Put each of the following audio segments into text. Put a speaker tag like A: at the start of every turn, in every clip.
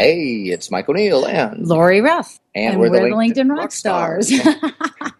A: Hey, it's Mike O'Neill and
B: Lori Ruff.
A: And,
B: and
A: we're,
B: we're,
A: the
B: the
A: LinkedIn,
B: LinkedIn Rock Stars.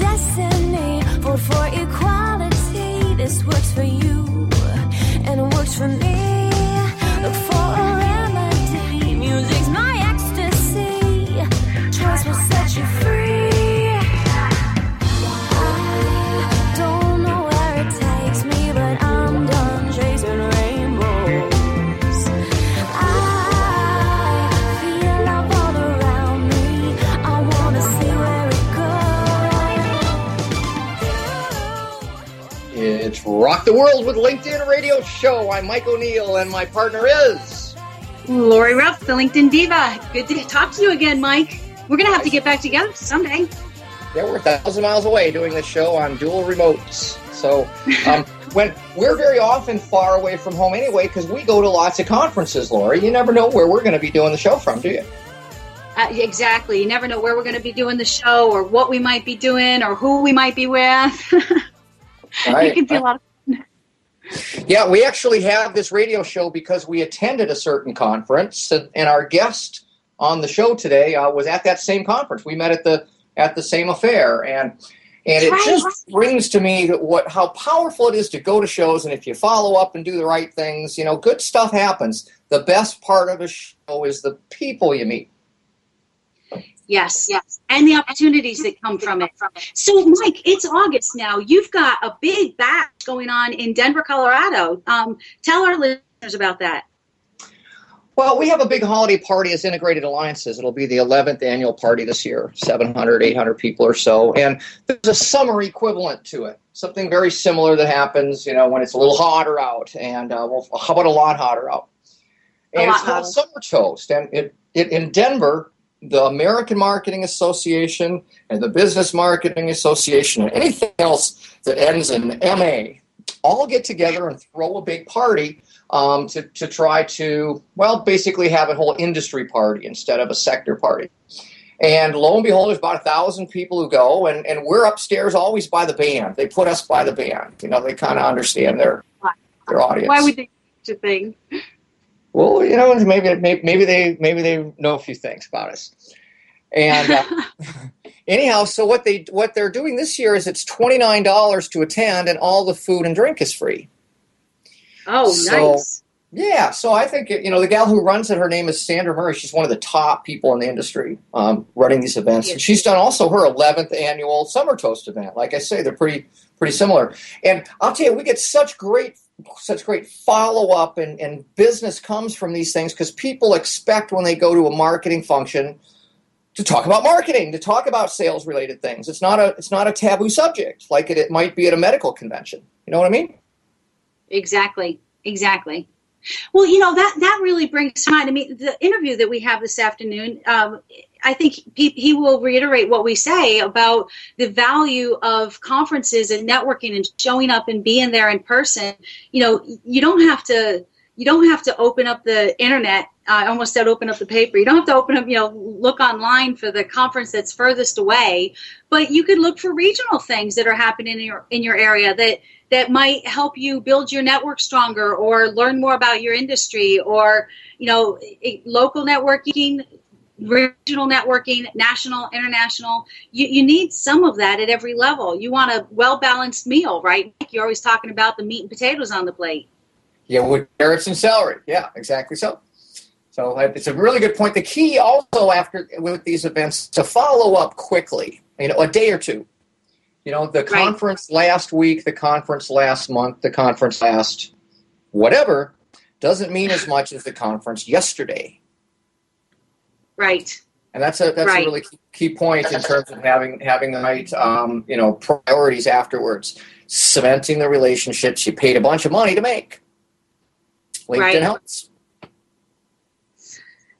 C: Destiny, vote for equality. This works for you,
A: Rock the World with LinkedIn Radio Show. I'm Mike O'Neill, and my partner is
D: Lori Ruff, the LinkedIn Diva. Good to talk to you again, Mike. We're going to have to get back together someday.
A: Yeah, we're a thousand miles away doing this show on dual remotes. So, um, when we're very often far away from home anyway, because we go to lots of conferences, Lori. You never know where we're going to be doing the show from, do you?
D: Uh, exactly. You never know where we're going to be doing the show or what we might be doing or who we might be with. it can be a lot of
A: Yeah, we actually have this radio show because we attended a certain conference, and, and our guest on the show today uh, was at that same conference. We met at the at the same affair, and and it just brings to me that what how powerful it is to go to shows, and if you follow up and do the right things, you know, good stuff happens. The best part of a show is the people you meet.
D: Yes, yes. And the opportunities that come from it. So, Mike, it's August now. You've got a big bash going on in Denver, Colorado. Um, tell our listeners about that.
A: Well, we have a big holiday party as Integrated Alliances. It'll be the 11th annual party this year, 700, 800 people or so. And there's a summer equivalent to it, something very similar that happens, you know, when it's a little hotter out. And, uh, well, how about a lot hotter out?
D: A
A: And
D: lot
A: it's called
D: hotter.
A: Summer Toast. And it, it, in Denver, the American Marketing Association and the Business Marketing Association and anything else that ends in MA all get together and throw a big party um, to, to try to, well, basically have a whole industry party instead of a sector party. And lo and behold, there's about a thousand people who go, and, and we're upstairs always by the band. They put us by the band. You know, they kind of understand their their audience.
D: Why would they do such a thing?
A: Well, you know, maybe maybe, they maybe they know a few things about us. And uh, anyhow, so what they what they're doing this year is it's twenty nine dollars to attend, and all the food and drink is free.
D: Oh,
A: So-
D: nice.
A: Yeah, so I think you know the gal who runs it. Her name is Sandra Murray. She's one of the top people in the industry um, running these events.
D: Yes.
A: She's done also her 11th annual Summer Toast event. Like I say, they're pretty pretty similar. And I'll tell you, we get such great such great follow up and, and business comes from these things because people expect when they go to a marketing function to talk about marketing, to talk about sales related things. It's not a it's not a taboo subject like it, it might be at a medical convention. You know what I mean?
D: Exactly. Exactly. Well, you know that that really brings to mind. I mean, the interview that we have this afternoon. Um, I think he, he will reiterate what we say about the value of conferences and networking and showing up and being there in person. You know, you don't have to you don't have to open up the internet I almost said open up the paper. You don't have to open up, you know, look online for the conference that's furthest away, but you could look for regional things that are happening in your in your area that that might help you build your network stronger or learn more about your industry or you know local networking regional networking national international. You, you need some of that at every level. You want a well balanced meal right? You're always talking about the meat and potatoes on the plate.
A: Yeah with carrots and celery. Yeah exactly so. So uh, it's a really good point. The key also after with these events to follow up quickly you know a day or two. You know, the conference right. last week, the conference last month, the conference last whatever doesn't mean as much as the conference yesterday.
D: Right.
A: And that's a that's right. a really key point in terms of having having the right um, you know priorities afterwards, cementing the relationships you paid a bunch of money to make. LinkedIn right. helps.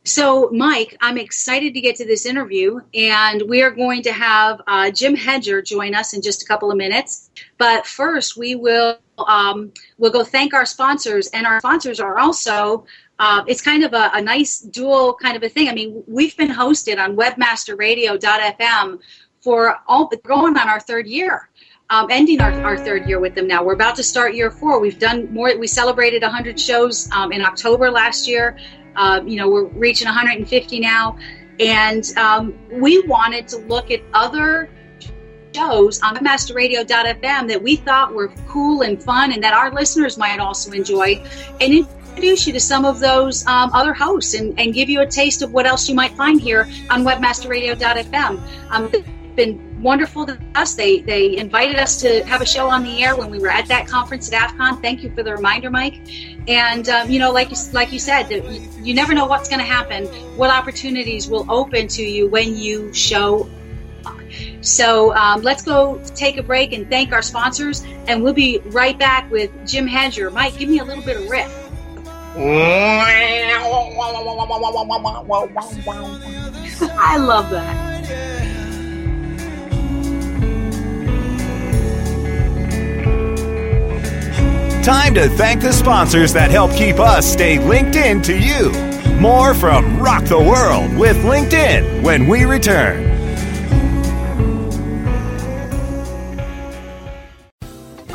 D: So, Mike, I'm excited to get to this interview, and we are going to have uh, Jim Hedger join us in just a couple of minutes. But first, we will um, we'll go thank our sponsors, and our sponsors are also. Uh, it's kind of a, a, nice dual kind of a thing. I mean, we've been hosted on WebmasterRadio.fm for all going on our third year. Um, ending our, our third year with them now. We're about to start year four. We've done more. We celebrated 100 shows um, in October last year. Uh, you know, we're reaching 150 now. And um, we wanted to look at other shows on masterradio.fm that we thought were cool and fun and that our listeners might also enjoy and introduce you to some of those um, other hosts and, and, give you a taste of what else you might find here on webmasterradio.fm. Um, it's been wonderful to us. They, they invited us to have a show on the air when we were at that conference at AFCON. Thank you for the reminder, Mike. And um, you know, like like you said, you never know what's going to happen. What opportunities will open to you when you show up. So um, let's go take a break and thank our sponsors, and we'll be right back with Jim Hedger. Mike, give me a little bit of riff. I love that.
E: Time to thank the sponsors that help keep us stay linked in to you. More from Rock the World with LinkedIn when we return.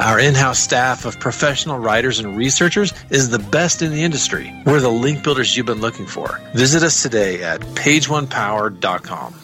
F: Our in house staff of professional writers and researchers is the best in the industry. We're the link builders you've been looking for. Visit us today at pageonepower.com.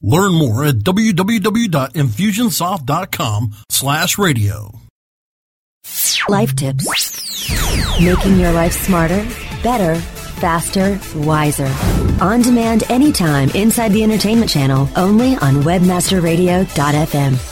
G: Learn more at www.infusionsoft.com slash radio.
H: Life tips. Making your life smarter, better, faster, wiser. On demand anytime inside the entertainment channel, only on webmasterradio.fm.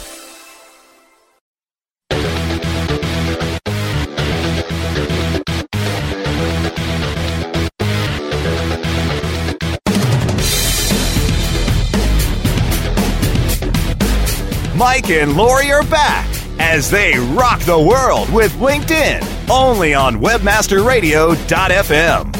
E: Mike and Lori are back as they rock the world with LinkedIn, only on webmasterradio.fm.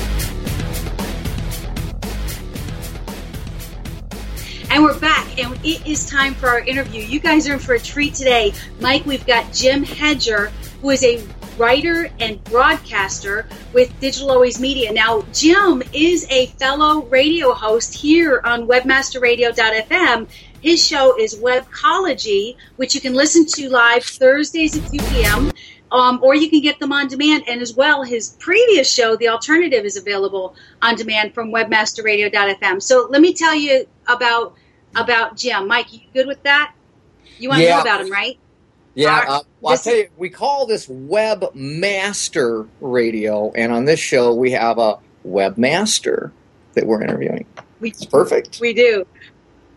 D: And we're back, and it is time for our interview. You guys are in for a treat today. Mike, we've got Jim Hedger, who is a writer and broadcaster with Digital Always Media. Now, Jim is a fellow radio host here on webmasterradio.fm. His show is Webcology, which you can listen to live Thursdays at 2 p.m. Um, or you can get them on demand. And as well, his previous show, The Alternative, is available on demand from webmasterradio.fm. So let me tell you about about Jim. Mike, you good with that? You want to know about him, right?
A: Yeah, uh, well, I'll tell you, we call this webmaster radio, and on this show we have a webmaster that we're interviewing.
D: We,
A: It's perfect.
D: We do.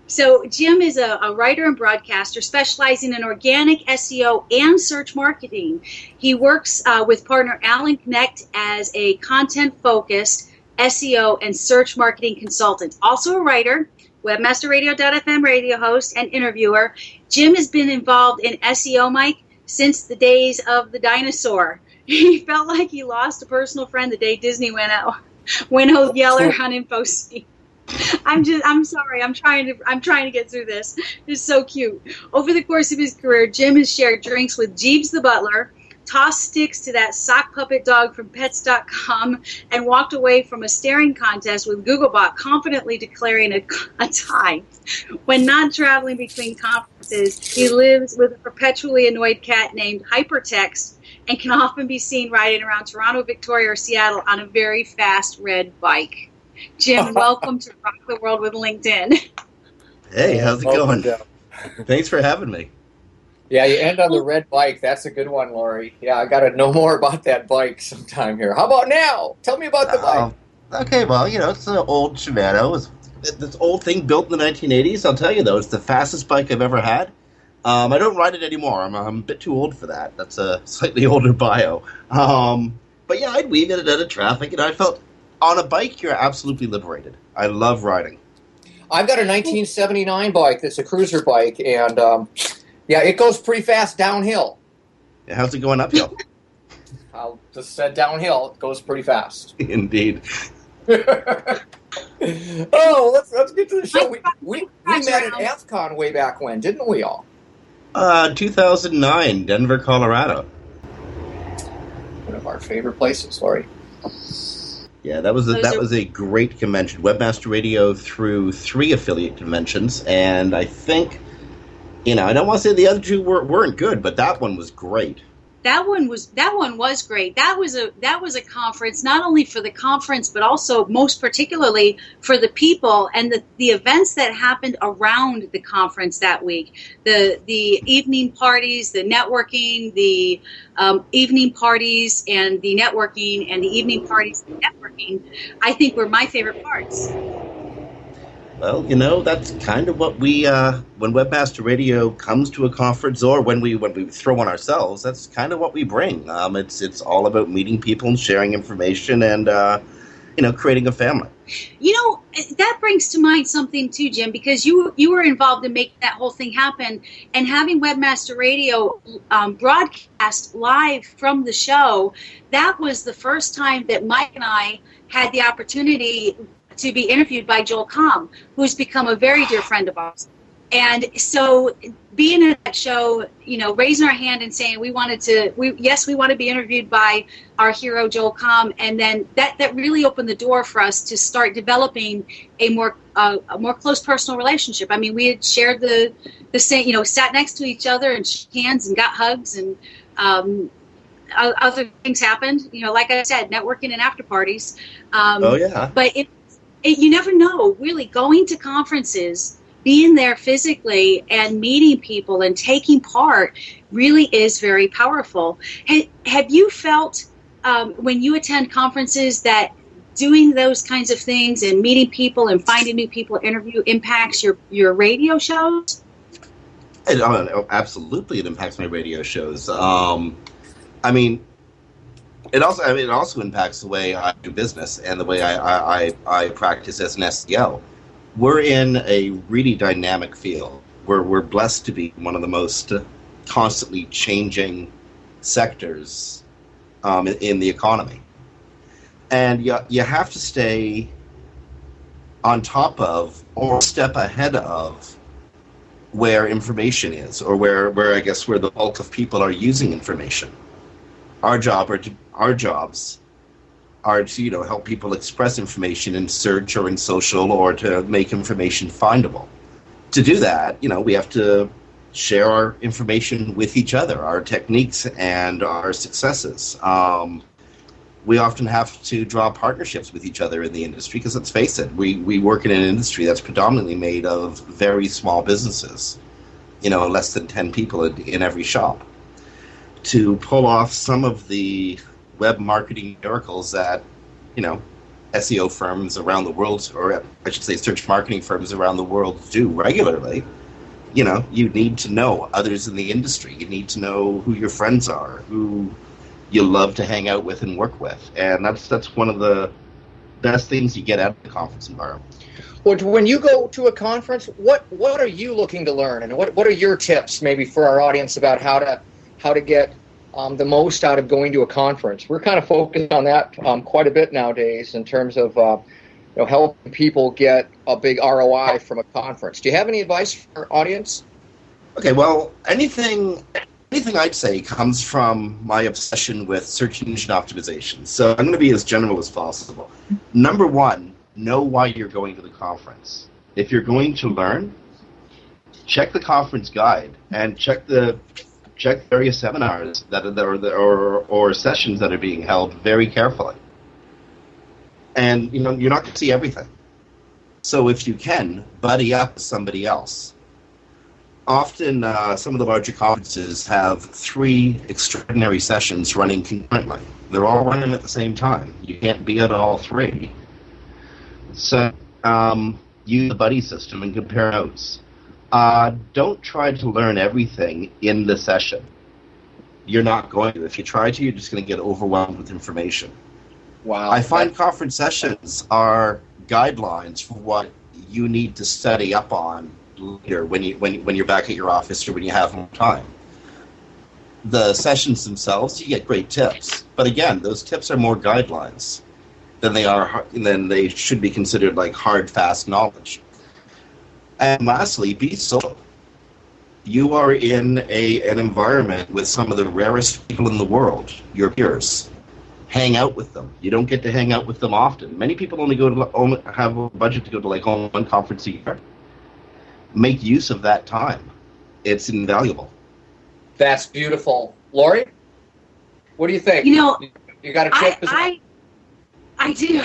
D: So, Jim is a, a writer and broadcaster specializing in organic SEO and search marketing. He works uh, with partner Alan K'necht as a content focused SEO and search marketing consultant. Also a writer, webmasterradio.fm radio host, and interviewer. Jim has been involved in SEO, Mike, since the days of the dinosaur. He felt like he lost a personal friend the day Disney went out. Went out Yeller on InfoSeek. I'm just I'm sorry. I'm trying to I'm trying to get through this. It's so cute. Over the course of his career, Jim has shared drinks with Jeeves the butler, tossed sticks to that sock puppet dog from pets.com, and walked away from a staring contest with Googlebot, confidently declaring a, a tie. When not traveling between conferences, he lives with a perpetually annoyed cat named Hypertext and can often be seen riding around Toronto, Victoria, or Seattle on a very fast red bike. Jim, welcome to Rock the World with LinkedIn.
I: Hey, how's it going? Thanks for having me.
A: Yeah, you end on the red bike. That's a good one, Lori. Yeah, I got to know more about that bike sometime here. How about now? Tell me about the bike.
I: Oh, okay, well, you know, it's an old Shimano. It's this old thing built in the 1980s. I'll tell you, though, it's the fastest bike I've ever had. Um, I don't ride it anymore. I'm, I'm a bit too old for that. That's a slightly older bio. Um, but yeah, I'd weave in and out of traffic, and I felt on a bike, you're absolutely liberated. I love riding.
A: I've got a 1979 bike that's a cruiser bike, and um, yeah, it goes pretty fast downhill.
I: How's it going uphill?
A: I'll just said downhill. It goes pretty fast.
I: Indeed.
A: oh, let's let's get to the show. We we, we met at AFCON way back when, didn't we all?
I: Uh, 2009, Denver, Colorado.
A: One of our favorite places, Lori.
I: Yeah, that was a, that was a great convention. Webmaster Radio through three affiliate conventions, and I think, you know, I don't want to say the other two were, weren't good, but that one was great.
D: That one was that one was great. That was a that was a conference not only for the conference but also most particularly for the people and the, the events that happened around the conference that week. The the evening parties, the networking, the um, evening parties and the networking and the evening parties and networking. I think were my favorite parts.
I: Well, you know, that's kind of what we uh, when Webmaster Radio comes to a conference, or when we when we throw on ourselves. That's kind of what we bring. Um, it's it's all about meeting people and sharing information, and uh, you know, creating a family.
D: You know, that brings to mind something too, Jim, because you you were involved in making that whole thing happen, and having Webmaster Radio um, broadcast live from the show. That was the first time that Mike and I had the opportunity to be interviewed by Joel Comm, who's become a very dear friend of ours. And so, being in that show, you know, raising our hand and saying we wanted to, we yes, we want to be interviewed by our hero Joel Comm, and then that that really opened the door for us to start developing a more uh, a more close personal relationship. I mean, we had shared the the same, you know, sat next to each other and shook hands and got hugs and. Um, other things happened, you know. Like I said, networking and after parties. Um,
I: Oh, yeah.
D: But it, it, you never know. Really, going to conferences, being there physically, and meeting people and taking part really is very powerful. Ha- have you felt um, when you attend conferences that doing those kinds of things and meeting people and finding new people interview impacts your your radio shows?
I: It, oh, absolutely, it impacts my radio shows. Um, I mean, it also I mean, it also impacts the way I do business and the way I, I, I, practice as an SEO. We're in a really dynamic field. We're we're blessed to be one of the most constantly changing sectors um, in, in the economy, and you you have to stay on top of or step ahead of where information is, or where where I guess where the bulk of people are using information. Our job are to, our jobs are to you know help people express information in search or in social or to make information findable. To do that, you know, we have to share our information with each other, our techniques and our successes. Um, we often have to draw partnerships with each other in the industry because let's face it, we, we work in an industry that's predominantly made of very small businesses, you know, less than 10 people in, in every shop. To pull off some of the web marketing miracles that, you know, SEO firms around the world, or I should say search marketing firms around the world do regularly, you know, you need to know others in the industry. You need to know who your friends are, who you love to hang out with and work with, and that's that's one of the best things you get out of the conference environment.
A: Well, when you go to a conference, what what are you looking to learn, and what what are your tips maybe for our audience about how to how to get um, the most out of going to a conference? We're kind of focused on that um, quite a bit nowadays in terms of uh, you know helping people get a big ROI from a conference. Do you have any advice for our audience?
I: Okay, well, anything anything I'd say comes from my obsession with search engine optimization. So I'm going to be as general as possible. Number one, know why you're going to the conference. If you're going to learn, check the conference guide and check the check various seminars that are there or, or sessions that are being held very carefully. And you know you're not going to see everything. So if you can, buddy up with somebody else often uh, some of the larger conferences have three extraordinary sessions running concurrently. They're all running at the same time. You can't be at all three. So um, use the buddy system and compare notes. Uh, don't try to learn everything in the session. You're not going to. If you try to, you're just going to get overwhelmed with information.
A: Wow.
I: I find conference sessions are guidelines for what you need to study up on later when you when when you're back at your office or when you have more time. The sessions themselves, you get great tips, but again, those tips are more guidelines than they are than they should be considered like hard, fast knowledge. And lastly, be solo. You are in a an environment with some of the rarest people in the world, your peers. Hang out with them. You don't get to hang out with them often. Many people only go to only have a budget to go to like only one conference a year make use of that time. It's invaluable.
A: That's beautiful, Lori. What do you think?
D: You know,
A: you got a
D: I,
A: tip? as well?
D: I, I do.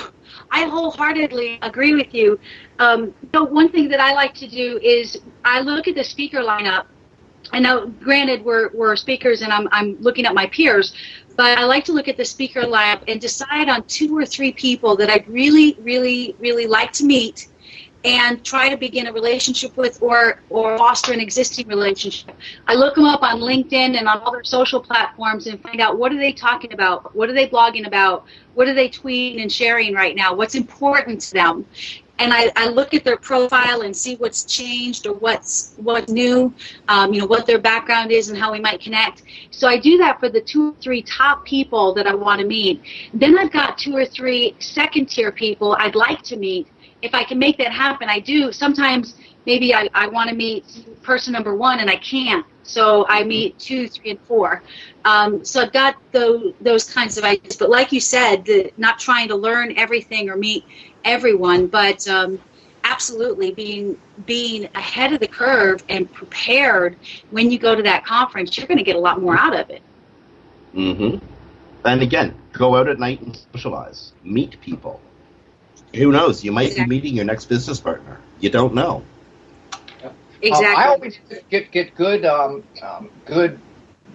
D: I wholeheartedly agree with you. Um, one thing that I like to do is I look at the speaker lineup. I know, granted, we're, we're speakers and I'm, I'm looking at my peers, but I like to look at the speaker lineup and decide on two or three people that I'd really, really, really like to meet and try to begin a relationship with or or foster an existing relationship. I look them up on LinkedIn and on other social platforms and find out what are they talking about, what are they blogging about, what are they tweeting and sharing right now, what's important to them. And I, I look at their profile and see what's changed or what's what's new, um, you know, what their background is and how we might connect. So I do that for the two or three top people that I want to meet. Then I've got two or three second tier people I'd like to meet if I can make that happen, I do. Sometimes maybe I, I want to meet person number one and I can't. So I meet two, three, and four. Um, so I've got those, those kinds of ideas. But like you said, the, not trying to learn everything or meet everyone, but um, absolutely being being ahead of the curve and prepared when you go to that conference, you're going to get a lot more out of it.
I: Mm-hmm. And again, go out at night and socialize, meet people. Who knows? You might
D: Exactly.
I: be meeting your next business partner. You don't know.
D: Exactly.
A: Um, I always get get good um, um, good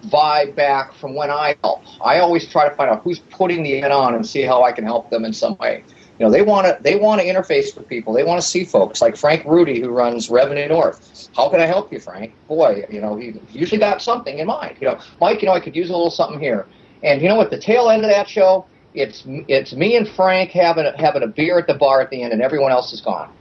A: vibe back from when I help. I always try to find out who's putting the event on and see how I can help them in some way. You know, they want to they want to interface with people. They want to see folks like Frank Rudy, who runs Revenue North. How can I help you, Frank? Boy, you know, he usually got something in mind. You know, Mike, you know, I could use a little something here. And you know what? The tail end of that show, it's it's me and Frank having having a beer at the bar at the end, and everyone else is gone.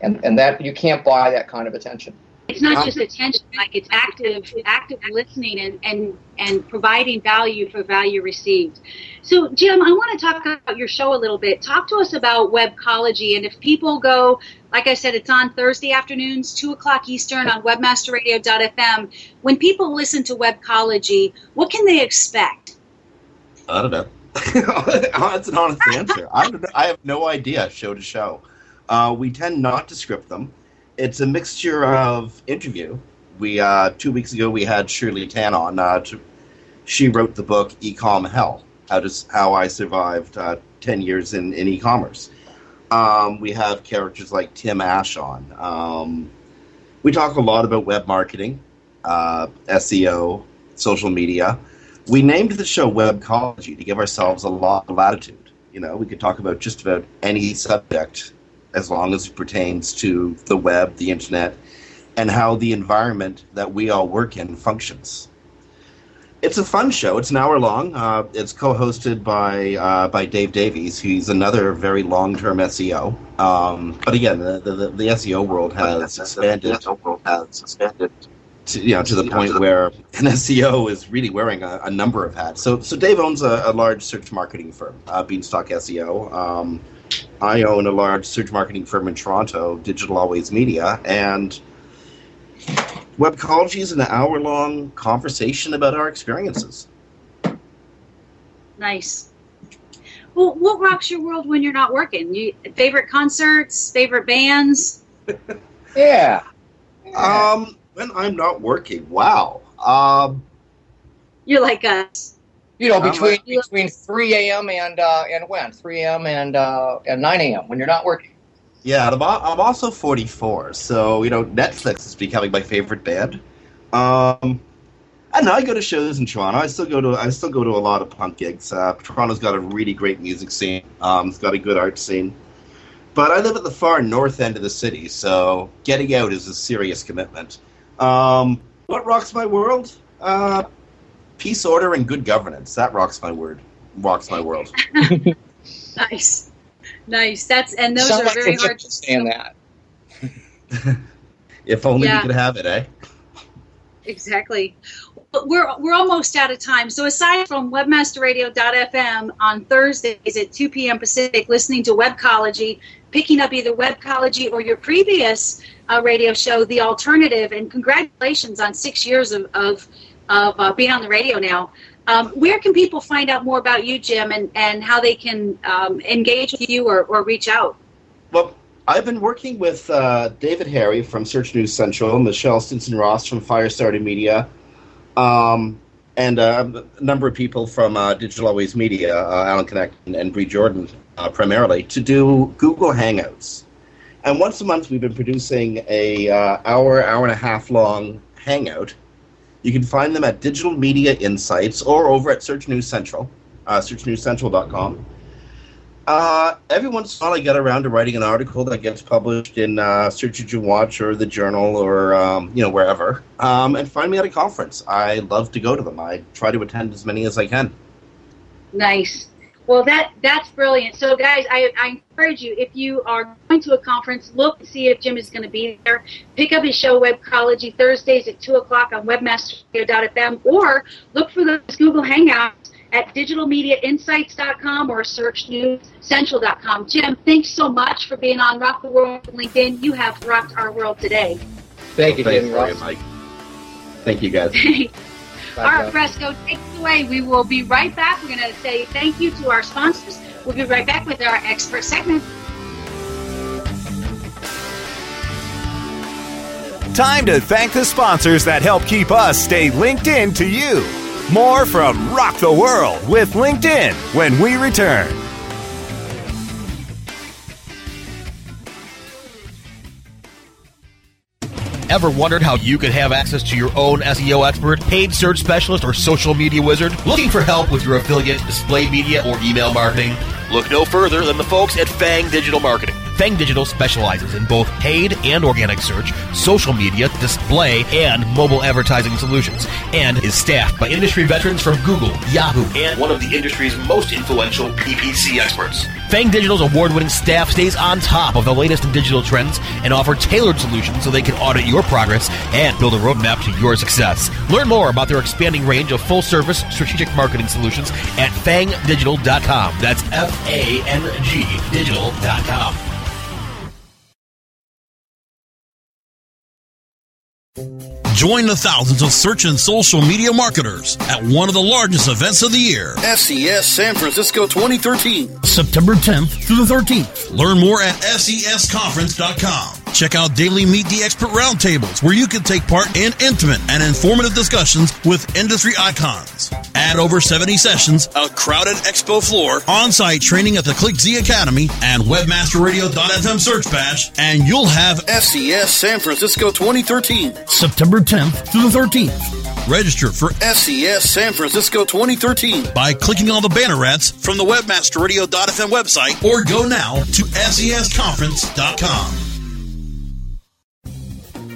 A: And and that you can't buy that kind of attention.
D: It's not just attention like it's active active listening and and and providing value for value received so jim i want to talk about your show a little bit talk to us about webcology and if people go like i said it's on thursday afternoons 2 o'clock eastern on webmasterradio.fm when people listen to webcology what can they expect
I: I don't know. That's an honest answer. I don't know. I have no idea. Show to show, uh, we tend not to script them. It's a mixture of interview. We uh, two weeks ago we had Shirley Tan on. Uh, to, she wrote the book Ecom Hell: How does how I survived uh, ten years in in e-commerce. Um, we have characters like Tim Ash on. Um, we talk a lot about web marketing, uh, SEO, social media. We named the show Webcology to give ourselves a lot of latitude. You know, we could talk about just about any subject as long as it pertains to the web, the internet, and how the environment that we all work in functions. It's a fun show. It's an hour long. Uh, it's co-hosted by uh, by Dave Davies. He's another very long-term SEO. Um, but again, the, the, the SEO world has expanded. The SEO world has expanded to, you know, to the point where an SEO is really wearing a, a number of hats. So, so Dave owns a, a large search marketing firm, uh, Beanstalk SEO. Um, I own a large search marketing firm in Toronto, Digital Always Media, and Webcology is an hour-long conversation about our experiences.
D: nice well what rocks your world when you're not working you favorite concerts favorite bands
A: Yeah.
I: Um, when I'm not working, wow. Um,
D: you're like us
A: You know, between
D: like-
A: between 3 a.m. and uh, and when 3 a.m. and uh, and 9 a.m. when you're not working.
I: Yeah, I'm, I'm also 44, so you know Netflix is becoming my favorite band. Um, I know. I go to shows in Toronto. I still go to I still go to a lot of punk gigs. Uh, Toronto's got a really great music scene. Um, it's got a good art scene. But I live at the far north end of the city, so getting out is a serious commitment. Um, what rocks my world? Uh, peace, order, and good governance. That rocks my word. Rocks my world.
D: nice nice that's and those
A: Sound
D: are
A: like
D: very hard
A: to stand that.
I: If only
D: Yeah.
I: we could have it, eh?
D: Exactly. But we're we're almost out of time. So aside from webmasterradio.fm on Thursdays at 2 p.m. Pacific, listening to Webcology, picking up either Webcology or your previous uh, radio show, The Alternative, and congratulations on six years of of, of uh, being on the radio now. Um, where can people find out more about you, Jim, and, and how they can um, engage with you or, or reach out?
I: Well, I've been working with uh, David Harry from Search News Central, Michelle Stinson Ross from Firestarter Media, um, and uh, a number of people from uh, Digital Always Media, uh, Alan K'necht and, and Bree Jordan uh, primarily, to do Google Hangouts. And once a month, we've been producing a uh, hour, hour and a half long hangout. You can find them at Digital Media Insights or over at Search News Central, uh, searchnewscentral.com. Uh, every once in a while, I get around to writing an article that gets published in uh, Search Engine Watch or the Journal or um, you know wherever. Um, and find me at a conference. I love to go to them. I try to attend as many as I can.
D: Nice. Well, that that's brilliant. So, guys, I, I encourage you if you are going to a conference, look to see if Jim is going to be there. Pick up his show, Webcology, Thursdays at two o'clock on WebmasterRadio.fm, or look for those Google Hangouts at digitalmediainsights.com or searchnewscentral.com. Jim, thanks so much for being on Rock the World with LinkedIn. You have rocked our world today.
A: Thank you,
I: Jim.
A: Jimmy
I: Larry,
A: Ross.
I: Mike. Thank you, guys.
D: All right, Fresco, take it away. We will be right back. We're going to say thank you to our sponsors. We'll be right back with our expert segment.
E: Time to thank the sponsors that help keep us stay linked in to you. More from Rock the World with LinkedIn when we return.
J: Ever wondered how you could have access to your own SEO expert, paid search specialist, or social media wizard? Looking for help with your affiliate, display media, or email marketing? Look no further than the folks at Fang Digital Marketing. Fang Digital specializes in both paid and organic search, social media, display, and mobile advertising solutions, and is staffed by industry veterans from Google, Yahoo, and one of the industry's most influential PPC experts. Fang Digital's award-winning staff stays on top of the latest in digital trends and offer tailored solutions so they can audit your progress and build a roadmap to your success. Learn more about their expanding range of full-service strategic marketing solutions at fangdigital.com. That's F-A-N-G digital.com.
G: Join the thousands of search and social media marketers at one of the largest events of the year.
K: SES San Francisco 2013.
G: September 10th through the 13th. Learn more at sesconference.com. Check out daily Meet the Expert roundtables where you can take part in intimate and informative discussions with industry icons. Add over 70 sessions, a crowded expo floor, on-site training at the ClickZ Academy, and webmasterradio.fm search bash, and you'll have
K: SES San Francisco 2013.
G: September 10th to the 13th. Register for
K: SES San Francisco 2013
G: by clicking on the banner ads from the webmasterradio.fm website or go now to sesconference.com.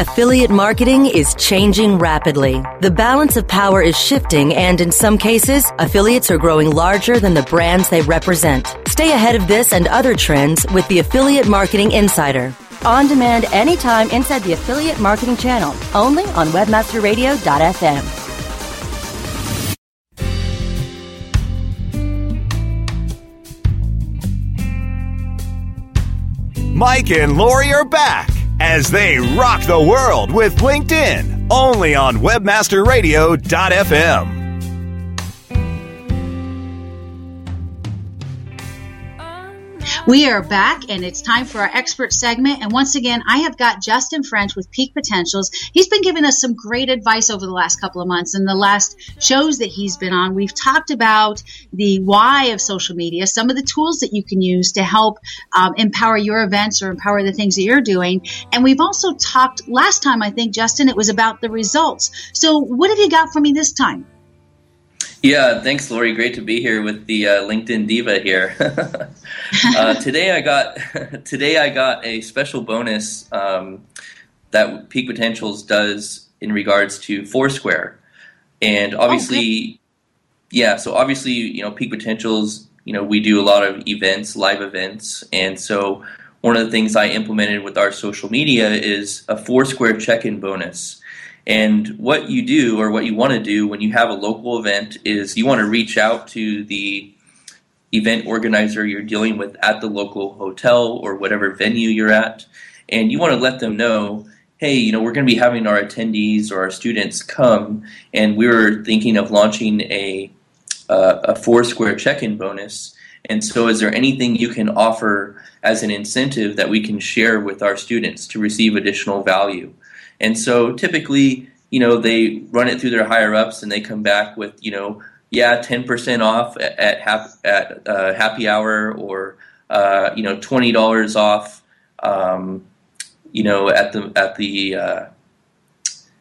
H: Affiliate marketing is changing rapidly. The balance of power is shifting, and in some cases, affiliates are growing larger than the brands they represent. Stay ahead of this and other trends with the Affiliate Marketing Insider. On demand anytime inside the Affiliate Marketing channel, only on WebmasterRadio.fm.
E: Mike and Lori are back as they rock the world with LinkedIn only on webmasterradio.fm.
B: We are back, and it's time for our expert segment. And once again, I have got Justin French with Peak Potentials. He's been giving us some great advice over the last couple of months. In the last shows that he's been on, we've talked about the why of social media, some of the tools that you can use to help um, empower your events or empower the things that you're doing. And we've also talked last time, I think, Justin, it was about the results. So, what have you got for me this time?
L: Yeah, thanks, Lori. Great to be here with the uh, LinkedIn diva here. uh, today, I got today I got a special bonus um, that Peak Potentials does in regards to Foursquare, and obviously, yeah. So obviously, you know, Peak Potentials. You know, we do a lot of events, live events, and so one of the things I implemented with our social media is a Foursquare check-in bonus. And what you do, or what you want to do when you have a local event, is you want to reach out to the event organizer you're dealing with at the local hotel or whatever venue you're at, and you want to let them know hey, you know, we're going to be having our attendees or our students come, and we were thinking of launching a uh, a Foursquare check-in bonus. And so, is there anything you can offer as an incentive that we can share with our students to receive additional value? And so typically, you know, they run it through their higher ups and they come back with, you know, yeah, 10% off at, at, hap, at uh, happy hour or, uh, you know, $20 off, um, you know, at the, at the, uh,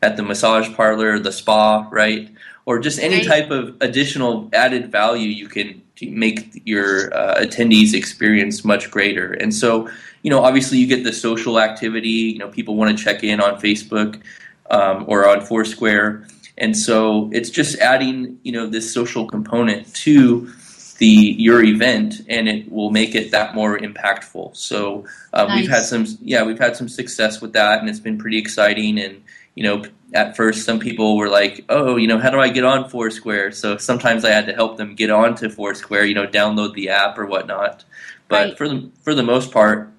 L: at the massage parlor, the spa, right? Or just any type of additional added value you can make your uh, attendees experience much greater. And so, you know, obviously you get the social activity. You know, people want to check in on Facebook um, or on Foursquare, and so it's just adding, you know, this social component to the your event, and it will make it that more impactful. So uh, we've had some, yeah, we've had some success with that, and it's been pretty exciting. And you know, at first some people were like, "Oh, you know, how do I get on Foursquare?" So sometimes I had to help them get onto Foursquare, you know, download the app or whatnot. But
D: Right.
L: for the for the most part,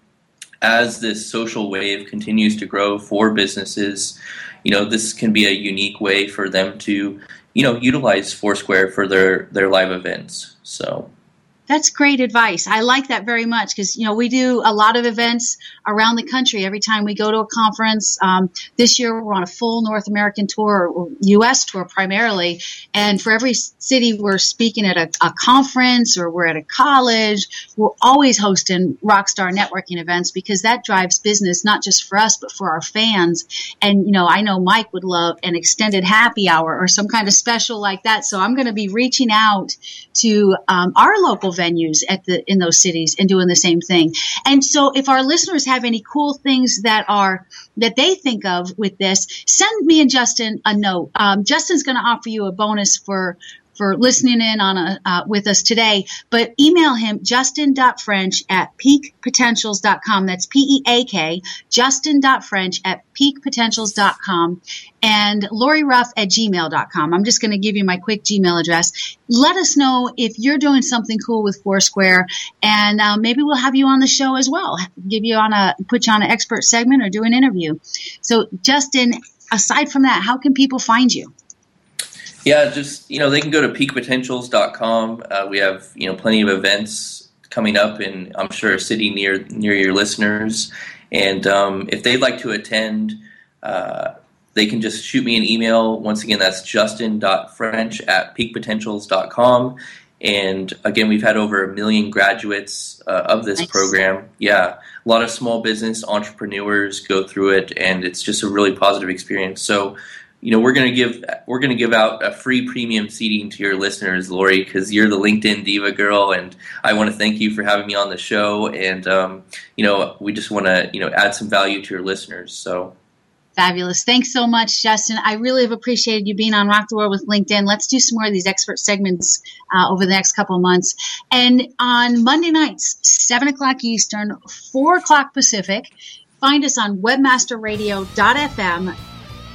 L: as this social wave continues to grow for businesses, you know, this can be a unique way for them to, you know, utilize Foursquare for their their live events. So
D: That's great advice. I like that very much because you know we do a lot of events around the country every time we go to a conference. Um, this year we're on a full North American tour, or U.S. tour primarily, and for every city we're speaking at a, a conference or we're at a college. We're always hosting Rockstar networking events because that drives business not just for us but for our fans. And you know I know Mike would love an extended happy hour or some kind of special like that. So I'm going to be reaching out to um, our local venues at the in those cities and doing the same thing. And so if our listeners have any cool things that are that they think of with this, send me and Justin a note. Um, Justin's going to offer you a bonus for for listening in on a, uh, with us today, but email him justin.french at peakpotentials.com. That's P-E-A-K, justin.french at peakpotentials.com and Lori Ruff at gmail.com. I'm just going to give you my quick Gmail address. Let us know if you're doing something cool with Foursquare and uh, maybe we'll have you on the show as well. Give you on a, put you on an expert segment or do an interview. So Justin, aside from that, how can people find you?
L: Yeah, just you know, they can go to peakpotentials.com. Uh, we have you know plenty of events coming up, in I'm sure a city near near your listeners. And um, if they'd like to attend, uh, they can just shoot me an email. Once again, that's justin.french at peakpotentials.com. And again, we've had over a million graduates uh, of this
D: Nice.
L: program. Yeah, a lot of small business entrepreneurs go through it, and it's just a really positive experience. So, you know, we're gonna give we're gonna give out a free premium seating to your listeners, Lori, because you're the LinkedIn diva girl, and I want to thank you for having me on the show. And um, you know, we just want to you know add some value to your listeners. So.
D: Fabulous. Thanks so much, Justin. I really have appreciated you being on Rock the World with LinkedIn. Let's do some more of these expert segments uh, over the next couple of months. And on Monday nights, 7 o'clock Eastern, 4 o'clock Pacific, find us on webmasterradio.fm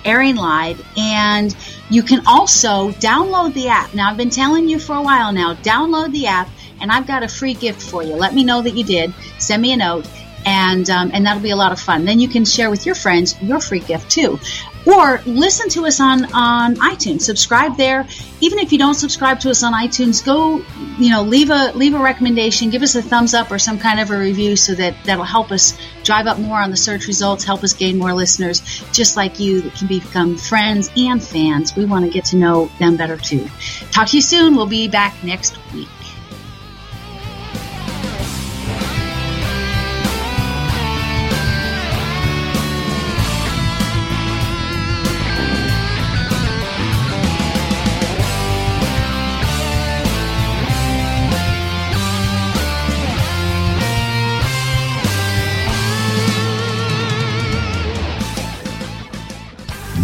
D: airing live and you can also download the app. Now i've been telling you for a while now download the app and i've got a free gift for you. Let me know that you did. Send me a note and um, and that'll be a lot of fun. Then you can share with your friends your free gift too or listen to us on on itunes. Subscribe there. Even if you don't subscribe to us on itunes go you know leave a leave a recommendation give us a thumbs up or some kind of a review so that that'll help us drive up more on the search results help us gain more listeners. Just like you that can become friends and fans we want to get to know them better too. Talk to you soon. We'll be back next week